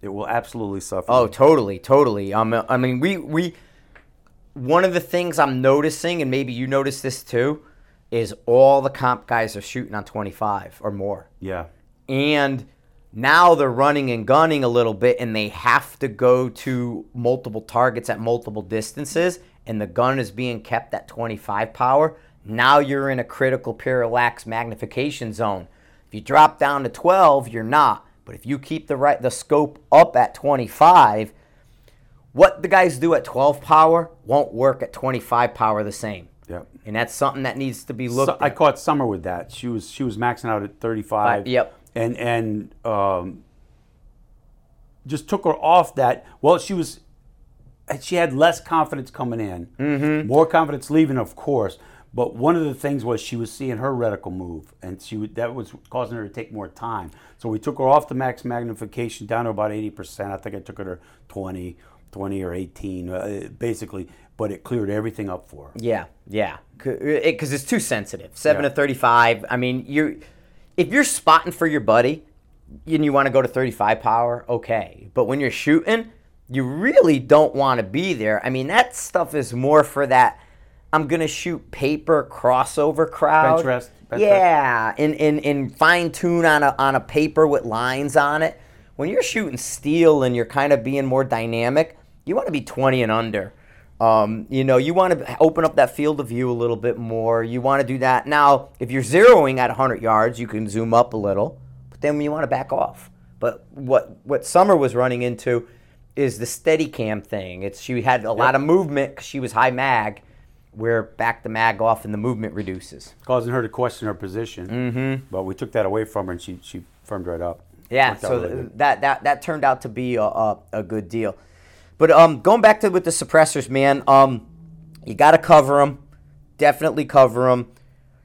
It will absolutely suffer Oh, you. totally, totally. Um, I mean, we we one of the things I'm noticing, and maybe you notice this too, is all the comp guys are shooting on 25 or more, Yeah. and now they're running and gunning a little bit, and they have to go to multiple targets at multiple distances, and the gun is being kept at 25 power. Now you're in a critical parallax magnification zone. If you drop down to 12, you're not. But if you keep the right the scope up at 25, what the guys do at 12 power won't work at 25 power the same. Yep. And that's something that needs to be looked So, I caught Summer with that. She was she was maxing out at 35. Five, yep. And and um, just took her off that. Well, she was she had less confidence coming in, mm-hmm. more confidence leaving, of course. But one of the things was she was seeing her reticle move, and she would, that was causing her to take more time. So we took her off the max magnification down to about 80%. I think I took her to 20, 20 or 18, uh, basically. But it cleared everything up for her. Yeah, yeah, because it's too sensitive. Seven Yeah. to thirty-five. I mean, you if you're spotting for your buddy and you want to go to thirty-five power, okay. But when you're shooting, you really don't want to be there. I mean, that stuff is more for that. I'm gonna shoot paper crossover crowd. Bench rest, bench yeah, and and and fine tune on a on a paper with lines on it. When you're shooting steel and you're kind of being more dynamic, you want to be 20 and under. Um, you know, you want to open up that field of view a little bit more. You want to do that. Now, if you're zeroing at 100 yards, you can zoom up a little, but then you want to back off. But what what Summer was running into is the steady cam thing. It's she had a lot of movement because she was high mag, where back the mag off and the movement reduces. causing her to question her position. Mm-hmm. But we took that away from her, and she she firmed right up. Yeah, so really th- that that that turned out to be a, a, a good deal. But um, going back to with the suppressors, man, um, you got to cover them. Definitely cover them.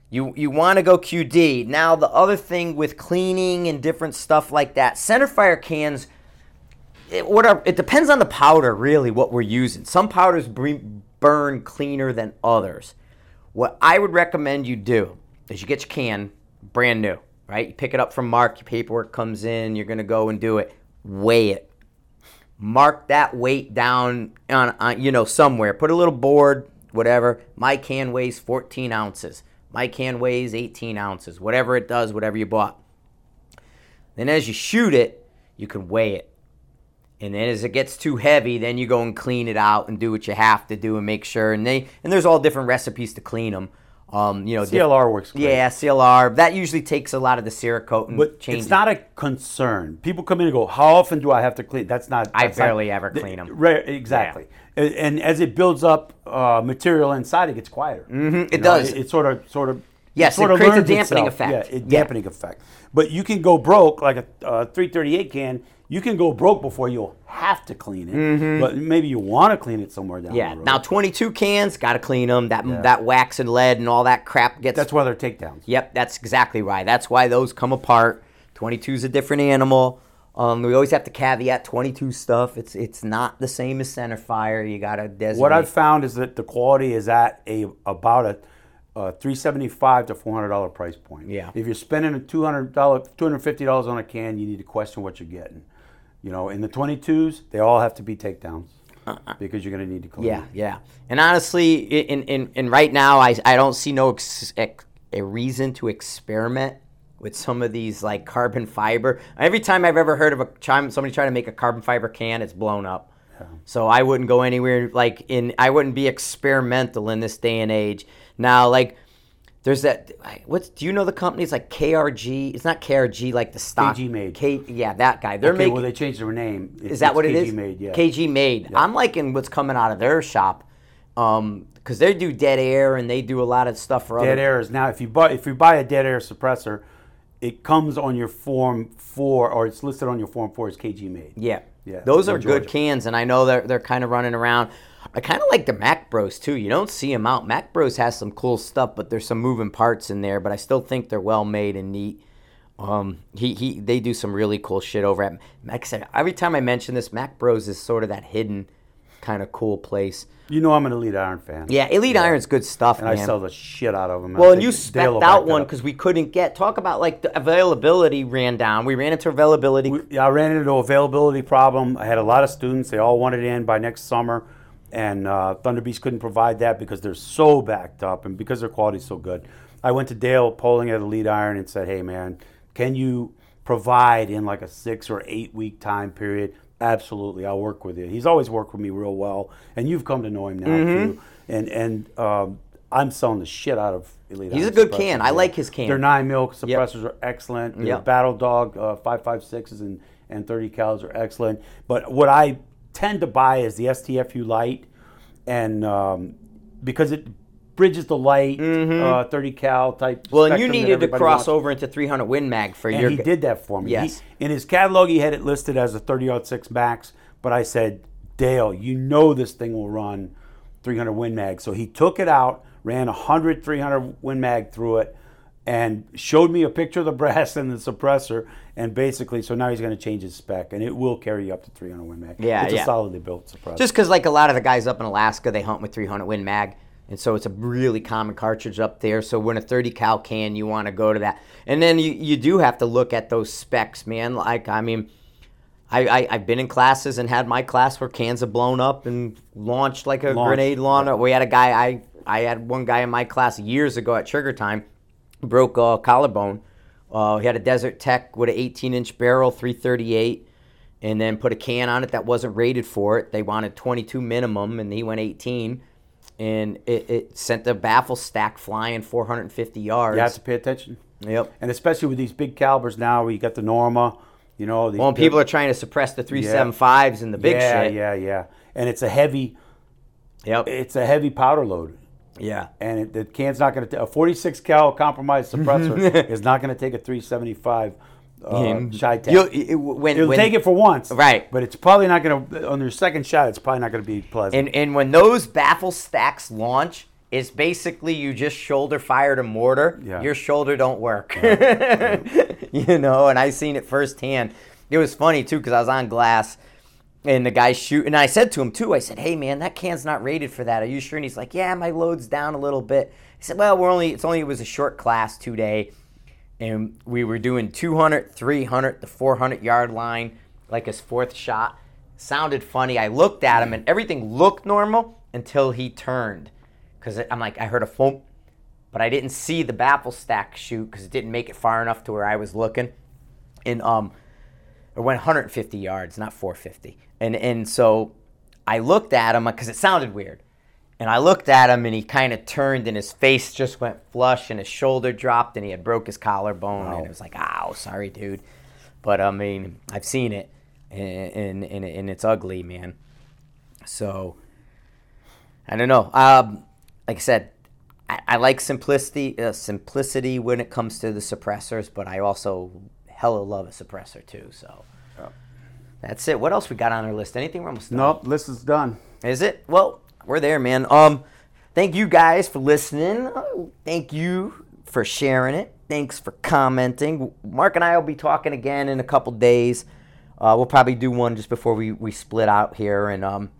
You you want to go QD. Now the other thing with cleaning and different stuff like that, center fire cans. It, what are, it depends on the powder, really, what we're using. Some powders burn cleaner than others. What I would recommend you do is you get your can brand new, right? You pick it up from Marc, your paperwork comes in, you're gonna go and do it. Weigh it. Mark that weight down on, on you know somewhere. Put a little board, whatever. My can weighs 14 ounces. My can weighs 18 ounces. Whatever it does, whatever you bought. Then as you shoot it, you can weigh it. And then as it gets too heavy, then you go and clean it out and do what you have to do and make sure. And they and there's all different recipes to clean them. Um, you know, CLR works great. Yeah, CLR. That usually takes a lot of the Cerakote and But changes. it's not a concern. People come in and go, "How often do I have to clean?" That's not. I that's not- barely ever clean 'em. Right, exactly. And, and as it builds up uh, material inside, it gets quieter. Mm-hmm, it does. It, it sort of, sort of. Yes, sort it of creates a dampening itself. effect. Yeah, a Yeah. dampening effect. But you can go broke like a uh, 338 can. You can go broke before you'll have to clean it. But maybe you want to clean it somewhere down Mm-hmm. yeah. the road. Now 22 cans, got to clean them. That that wax and lead and all that crap gets. that's why they're takedowns. Yep, that's exactly right. That's why those come apart. 22 is a different animal. Um, we always have to caveat 22 stuff. It's it's not the same as center fire. You got to designate. What I've found is that the quality is at a about a, uh 375 to 400 dollar price point. Yeah. If you're spending a 200 dollar 250 dollars on a can, you need to question what you're getting. You know, in the 22s, they all have to be takedowns uh-uh. because you're going to need to clean. Uh-uh. Yeah, yeah. And honestly, in in, in right now, I, I don't see no ex, ex, a reason to experiment with some of these like carbon fiber. Every time I've ever heard of a somebody trying to make a carbon fiber can, it's blown up. So I wouldn't go anywhere like in. I wouldn't be experimental in this day and age. Now, like. There's that. What's do you know the company companies like KRG? It's not KRG like the stock. KG Made. K, yeah, that guy. They're Okay, making. well, they changed their name. It's- Is that it's what it KG is? Made, yeah. KG made. I'm liking what's coming out of their shop, um, because they do dead air and they do a lot of stuff for other. Dead other. air is now if you buy if you buy a dead air suppressor, it comes on your form four or it's listed on your form four as KG made. Yeah, Yeah, Those are good cans, and I know they're they're kind of running around. I kind of like the Mac Bros too. You don't see them out. Mac Bros has some cool stuff, but there's some moving parts in there. But I still think they're well made and neat. Um, he, he they do some really cool shit over at. Said, every time I mention this, Mac Bros is sort of that hidden kind of cool place. You know I'm an Elite Iron fan. Yeah, Elite Iron's good stuff, And man. I sell the shit out of them. Well, and you specked out one because we couldn't get. Talk about like the availability ran down. We ran into availability. Yeah, I ran into availability problem. I had a lot of students. They all wanted in by next summer, and uh, Thunder Beast couldn't provide that because they're so backed up and because their quality is so good. I went to Dale Polling at Elite Iron and said, "Hey, man, can you provide in like a six or eight week time period?" Absolutely, I'll work with you. He's always worked with me real well, and you've come to know him now Mm-hmm. too. And and um, I'm selling the shit out of Elite. He's Iron a good can. I like his can. They're nine mil suppressors are excellent. The Yep. Battle Dog uh, 556s and, and 30 cals are excellent. But what I tend to buy is the STFU light, and um, because it bridges the light, uh, 30 cal type. Mm-hmm. well, and you needed to cross wants. over into 300 Win Mag for And your. he did that for me. He- Yes. in his catalog, he had it listed as a 30 6 max, but I said, Dale, you know this thing will run 300 Win Mag. So he took it out, ran 100 300 Win Mag through it, and showed me a picture of the brass and the suppressor. And basically, so now he's going to change his spec, and it will carry you up to 300 Win Mag. Yeah, it's yeah. a solidly built suppressor. Just because, like a lot of the guys up in Alaska, they hunt with 300 Win Mag, and so it's a really common cartridge up there. So when a 30 cal can, you want to go to that, and then you you do have to look at those specs, man. Like I mean. I, I, I've been in classes and had my class where cans have blown up and launched like a Launched, grenade launcher. We had a guy, I, I had one guy in my class years ago at Trigger Time, broke a collarbone. Uh, he had a Desert Tech with an 18 inch barrel, 338, and then put a can on it that wasn't rated for it. They wanted 22 minimum, and he went 18, and it, it sent the baffle stack flying 450 yards. you have to pay attention. Yep. And especially with these big calibers now, where you got the Norma, you know. The, Well, and people are trying to suppress the 375s and the big yeah, shit. yeah, yeah. And it's a heavy, Yep. it's a heavy powder load. Yeah. and it, the can's not going to a 46 cal compromised suppressor is not going to take a 375 uh, CheyTac. You'll- it- when, It'll when, take it for once, Right. But it's probably not going to on your second shot. It's probably not going to be pleasant. And and when those baffle stacks launch, it's basically you just shoulder fired a mortar. Yeah. Your shoulder don't work. you know, and I seen it firsthand. It was funny too because I was on glass. And the guy shoot, and I said to him too. I said, "Hey man, that can's not rated for that. Are you sure?" And he's like, "Yeah, my load's down a little bit." He said, "Well, we're only it's only it was a short class two day, and we were doing 200, 300, the 400 yard line like his fourth shot. Sounded funny. I looked at him and everything looked normal until he turned. Because I'm like, I heard a foam, but I didn't see the baffle stack shoot because it didn't make it far enough to where I was looking. And um, It went 150 yards, not 450. And and so I looked at him because it sounded weird. And I looked at him and he kind of turned and his face just went flush and his shoulder dropped and he had broke his collarbone and it was like, "Ow, sorry, dude." But I mean, I've seen it and and, and, and it's ugly, man. So I don't know. Um, like I said, I, I like simplicity uh, simplicity when it comes to the suppressors, but I also hella love a suppressor too. So that's it. What else we got on our list? Anything we're almost done? Nope, list is done. Is it? Well, we're there, man. Um, thank you guys for listening. Thank you for sharing it. Thanks for commenting. Marc and I will be talking again in a couple days. Uh, we'll probably do one just before we, we split out here, and um,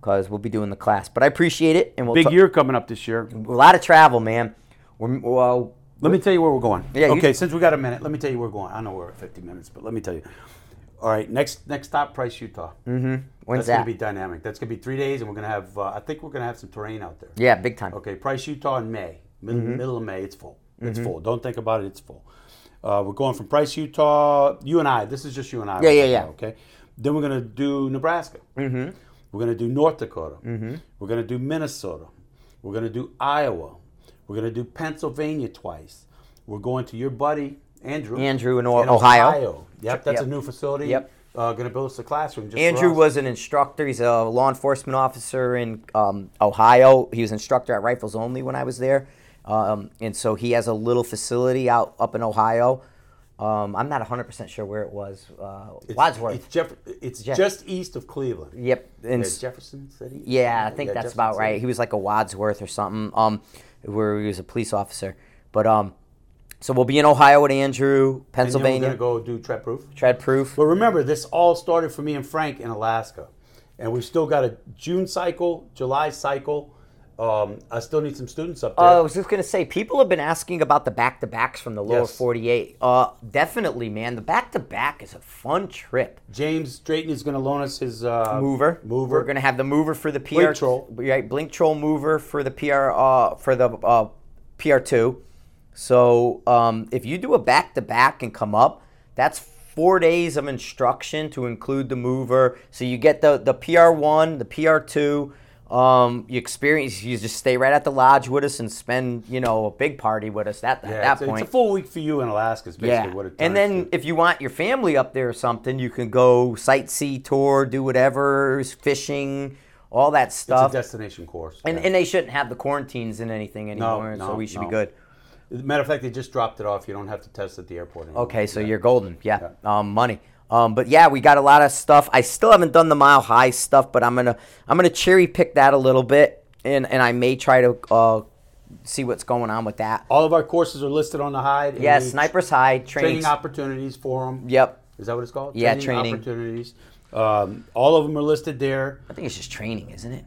because we'll be doing the class. But I appreciate it, and we'll Big ta- year coming up this year. a lot of travel, man. We're, well, Let me tell you where we're going. Yeah, you- Okay, since we got a minute, let me tell you where we're going. I know we're at 50 minutes, but let me tell you. All right, next next stop, Price, Utah. mm-hmm. When's That's that? going to be dynamic. That's going to be three days, and we're going to have. Uh, I think we're going to have some terrain out there. yeah, big time. Okay, Price, Utah in May, mid- Mm-hmm. middle of May. It's full. It's full. Don't think about it. It's full. Uh, we're going from Price, Utah. You and I. This is just you and I. Yeah, right yeah, now, yeah. Okay. Then we're going to do Nebraska. Mm-hmm. We're going to do North Dakota. We're going to do Minnesota. We're going to do Iowa. We're going to do Pennsylvania twice. We're going to your buddy Andrew. Andrew in O- Ohio. Yep, that's Yep. a new facility. Yep. Uh, going to build us a classroom. Just Andrew was an instructor. He's a law enforcement officer in um, Ohio. He was instructor at Rifles Only when I was there, um, and so he has a little facility out up in Ohio. Um, I'm not 100 percent sure where it was. Uh, It's- Wadsworth. It's, Jeff- it's Jeff- just east of Cleveland. yep. In Yeah, Jefferson City. yeah, I think Yeah, that's Jefferson about City. right. He was like a Wadsworth or something. Um, where he was a police officer. But um, so we'll be in Ohio with Andrew, And then Pennsylvania, we're going to go do Tread Proof. tread proof. But remember, this all started for me and Frank in Alaska, and we've still got a June cycle, July cycle. Um, I still need some students up there. Uh, I was just gonna say, people have been asking about the back to backs from the lower Yes. 48. Uh, definitely, man. The back to back is a fun trip. James Drayton is going to loan us his uh, Mover, Mover. We're gonna have the mover for the PR. Blink Troll. right? Blink troll mover for the PR. Uh, for the uh, PR two. So um, if you do a back to back and come up, that's four days of instruction to include the mover. So you get the the PR one, the PR two. Um, you experience. You just stay right at the lodge with us and spend, you know, a big party with us. That at Yeah, that it's, point. it's a full week for you in Alaska. Is basically Yeah, what it. and then to. if you want your family up there or something, you can go sightsee tour, do whatever, fishing, all that stuff. it's a destination course. and yeah. and they shouldn't have the quarantines and anything anymore, so no, we should be no. good. Matter of fact, they just dropped it off. You don't have to test at the airport anymore. Okay, so you're golden. Yeah, Um, money. Um, but yeah, we got a lot of stuff. I still haven't done the mile high stuff, but I'm gonna I'm gonna cherry pick that a little bit, and and I may try to uh, see what's going on with that. All of our courses are listed on the hide. Yeah, snipers high training training. opportunities for them. Yep, Is that what it's called? Yeah, training. opportunities. Um, all of them are listed there. I think it's just training, isn't it?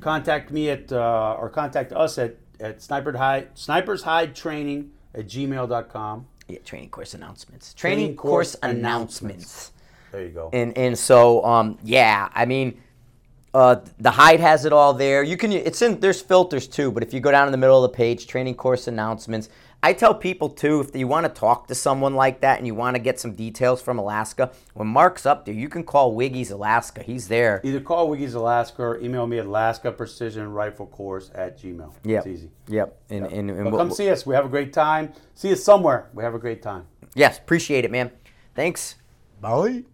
Contact me at uh, or contact us at at sniper hide snipers hide training at gmail.com. Yeah, training course announcements. Training Training, course, course announcements. There you go. And and so um yeah, I mean uh, the hide has it all there. You can it's in there's filters too, but if you go down in the middle of the page, training course announcements. I tell people too, if you want to talk to someone like that and you want to get some details from Alaska, when Marc's up there, you can call Wiggy's Alaska. He's there. Either call Wiggy's Alaska or email me at Alaska Precision Rifle Course at Gmail. Yep. It's easy. Yep. And, and, and But we'll- come see us. We have a great time. See us somewhere. We have a great time. yes, appreciate it, man. Thanks. Bye.